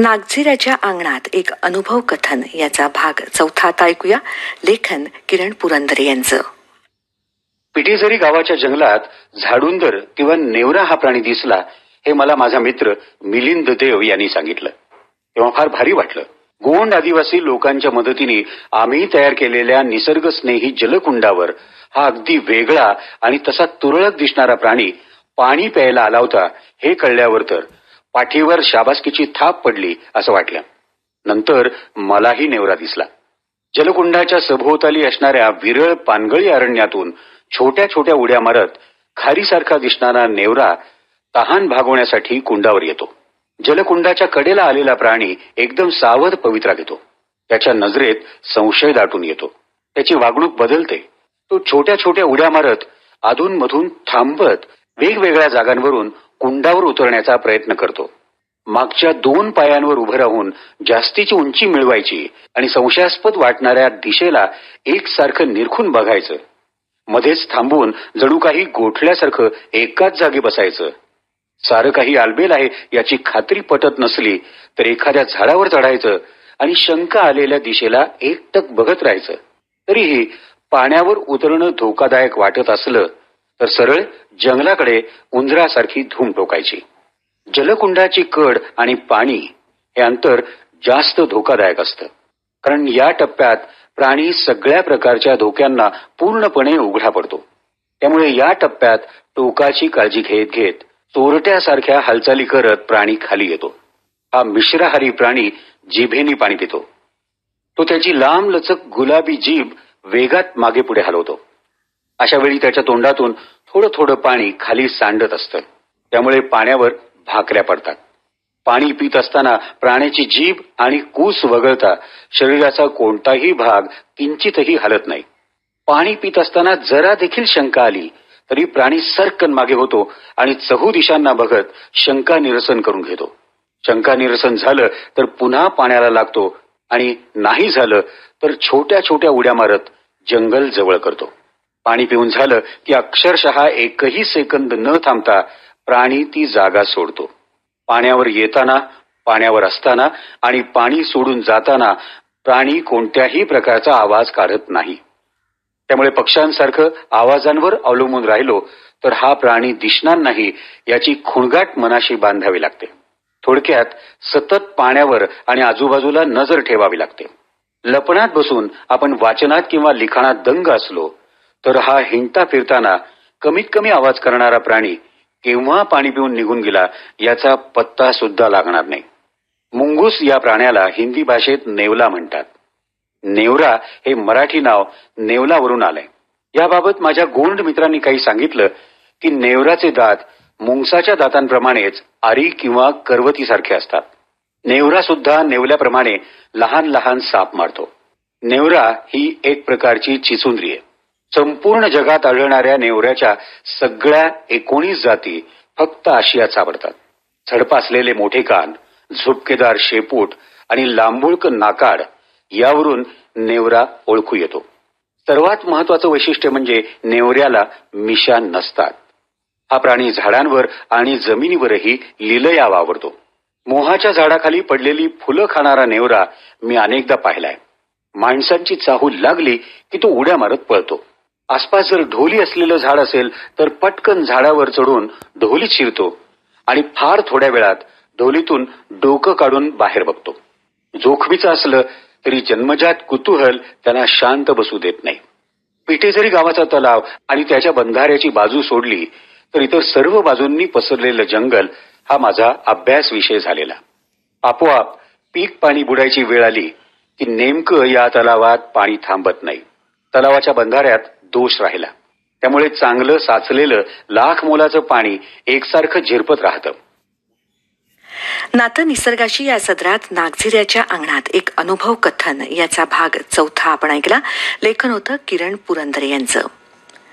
नागझिऱ्याच्या अंगणात एक अनुभव कथन याचा भाग चौथा आता ऐकूया. लेखन किरण पुरंदरे यांचं. पिटीझरी गावाच्या जंगलात झाडुंदर किंवा नेवरा हा प्राणी दिसला हे मला माझा मित्र मिलिंद देव यांनी सांगितलं. तेव्हा फार भारी वाटलं. गोंड आदिवासी लोकांच्या मदतीने आम्ही तयार केलेल्या निसर्गस्नेही जलकुंडावर हा अगदी वेगळा आणि तसा तुरळक दिसणारा प्राणी पाणी प्यायला आला होता हे कळल्यावर तर पाठीवर शाबासकीची थाप पडली असं वाटलं. नंतर मलाही नेवरा दिसला. जलकुंडाच्या सभोवताली असणाऱ्या विरळ पानगळी अरण्यातून छोट्या छोट्या उड्या मारत खारीसारखा दिसणारा नेवरा तहान भागवण्यासाठी कुंडावर येतो. जलकुंडाच्या कडेला आलेला प्राणी एकदम सावध पवित्रा घेतो. त्याच्या नजरेत संशय दाटून येतो. त्याची वागणूक बदलते. तो छोट्या छोट्या उड्या मारत अधूनमधून थांबत वेगवेगळ्या जागांवरून कुंडावर उतरण्याचा प्रयत्न करतो. मागच्या दोन पायांवर उभं राहून जास्तीची उंची मिळवायची आणि संशयास्पद वाटणाऱ्या दिशेला एकसारखं निरखून बघायचं. मध्येच थांबून जणू काही गोठल्यासारखं एकाच जागी बसायचं. सारं काही आलबेल आहे याची खात्री पटत नसली तर एखाद्या झाडावर चढायचं आणि शंका आलेल्या दिशेला एकटक बघत राहायचं. तरीही पाण्यावर उतरणं धोकादायक वाटत असलं तर सरळ जंगलाकडे उंदरासारखी धूम टोकायची जलकुंडाची कड आणि पाणी हे अंतर जास्त धोकादायक असतं. कारण या टप्प्यात प्राणी सगळ्या प्रकारच्या धोक्यांना पूर्णपणे उघडा पडतो. त्यामुळे या टप्प्यात टोकाची काळजी घेत घेत चोरट्यासारख्या हालचाली करत प्राणी खाली येतो. हा मिश्राहारी प्राणी जिभेनी पाणी पितो. तो त्याची लांब लचक गुलाबी जीभ वेगात मागे पुढे हलवतो. अशा वेळी त्याच्या तोंडातून थोडं थोडं पाणी खाली सांडत असतं. त्यामुळे पाण्यावर भाकऱ्या पडतात. पाणी पित असताना प्राण्याची जीभ आणि कूस वगळता शरीराचा कोणताही भाग किंचितही हलत नाही. पाणी पित असताना जरा देखील शंका आली तरी प्राणी सरकन मागे होतो आणि चहू दिशांना बघत शंका निरसन करून घेतो. शंका निरसन झालं तर पुन्हा पाण्याला लागतो आणि नाही झालं तर छोट्या छोट्या उड्या मारत जंगल जवळ करतो. पाणी पिऊन झालं की अक्षरशः एकही सेकंद न थांबता प्राणी ती जागा सोडतो. पाण्यावर येताना पाण्यावर असताना आणि पाणी सोडून जाताना प्राणी कोणत्याही प्रकारचा आवाज काढत नाही. त्यामुळे पक्ष्यांसारखं आवाजांवर अवलंबून राहिलो तर हा प्राणी दिसणार नाही याची खुणगाट मनाशी बांधावी लागते. थोडक्यात सतत पाण्यावर आणि आजूबाजूला नजर ठेवावी लागते. लपणात बसून आपण वाचनात किंवा लिखाणात दंग असलो तर हा हिंडता फिरताना कमीत कमी आवाज करणारा प्राणी केव्हा पाणी पिऊन निघून गेला याचा पत्ता सुद्धा लागणार नाही. मुंगूस या प्राण्याला हिंदी भाषेत नेवला म्हणतात. नेवरा हे मराठी नाव नेवलावरून आलंय. याबाबत माझ्या गोंड मित्रांनी काही सांगितलं की नेवराचे दात मुंगसाच्या दातांप्रमाणेच आरी किंवा करवतीसारखे असतात. नेवरा सुद्धा नेवल्याप्रमाणे लहान लहान साप मारतो. नेवरा ही एक प्रकारची चिचुंद्री आहे. संपूर्ण जगात आढळणाऱ्या नेवऱ्याच्या सगळ्या एकोणीस जाती फक्त आशियात सापडतात. झडप असलेले मोठे कान झुपकेदार शेपूट आणि लांबुळक नाकाड यावरून नेवरा ओळखू येतो. सर्वात महत्वाचं वैशिष्ट्य म्हणजे नेवऱ्याला मिशा नसतात. हा प्राणी झाडांवर आणि जमिनीवरही लिलया वावरतो मोहाच्या झाडाखाली पडलेली फुलं खाणारा नेवरा मी अनेकदा पाहिलाय. माणसांची चाहूल लागली की तो उड्या मारत पळतो. आसपास जर ढोली असलेलं झाड असेल तर पटकन झाडावर चढून ढोलीत शिरतो आणि फार थोड्या वेळात ढोलीतून डोकं काढून बाहेर बघतो. जोखमीचं असलं तरी जन्मजात कुतूहल त्यांना शांत बसू देत नाही. पिठेझरी गावाचा तलाव आणि त्याच्या बंधाऱ्याची बाजू सोडली तर इतर सर्व बाजूंनी पसरलेलं जंगल हा माझा अभ्यास विषय झालेला. आपोआप पीक पाणी बुडायची वेळ आली की नेमकं या तलावात पाणी थांबत नाही. तलावाच्या बंधाऱ्यात दोष राहिला. त्यामुळे चांगलं साचलेलं लाख मोलाचं पाणी एकसारखं झिरपत राहतं. नातं निसर्गाशी या सदरात नागझिऱ्याच्या अंगणात एक अनुभव कथन याचा भाग चौथा आपण ऐकला. लेखन होतं किरण पुरंदरे यांचं.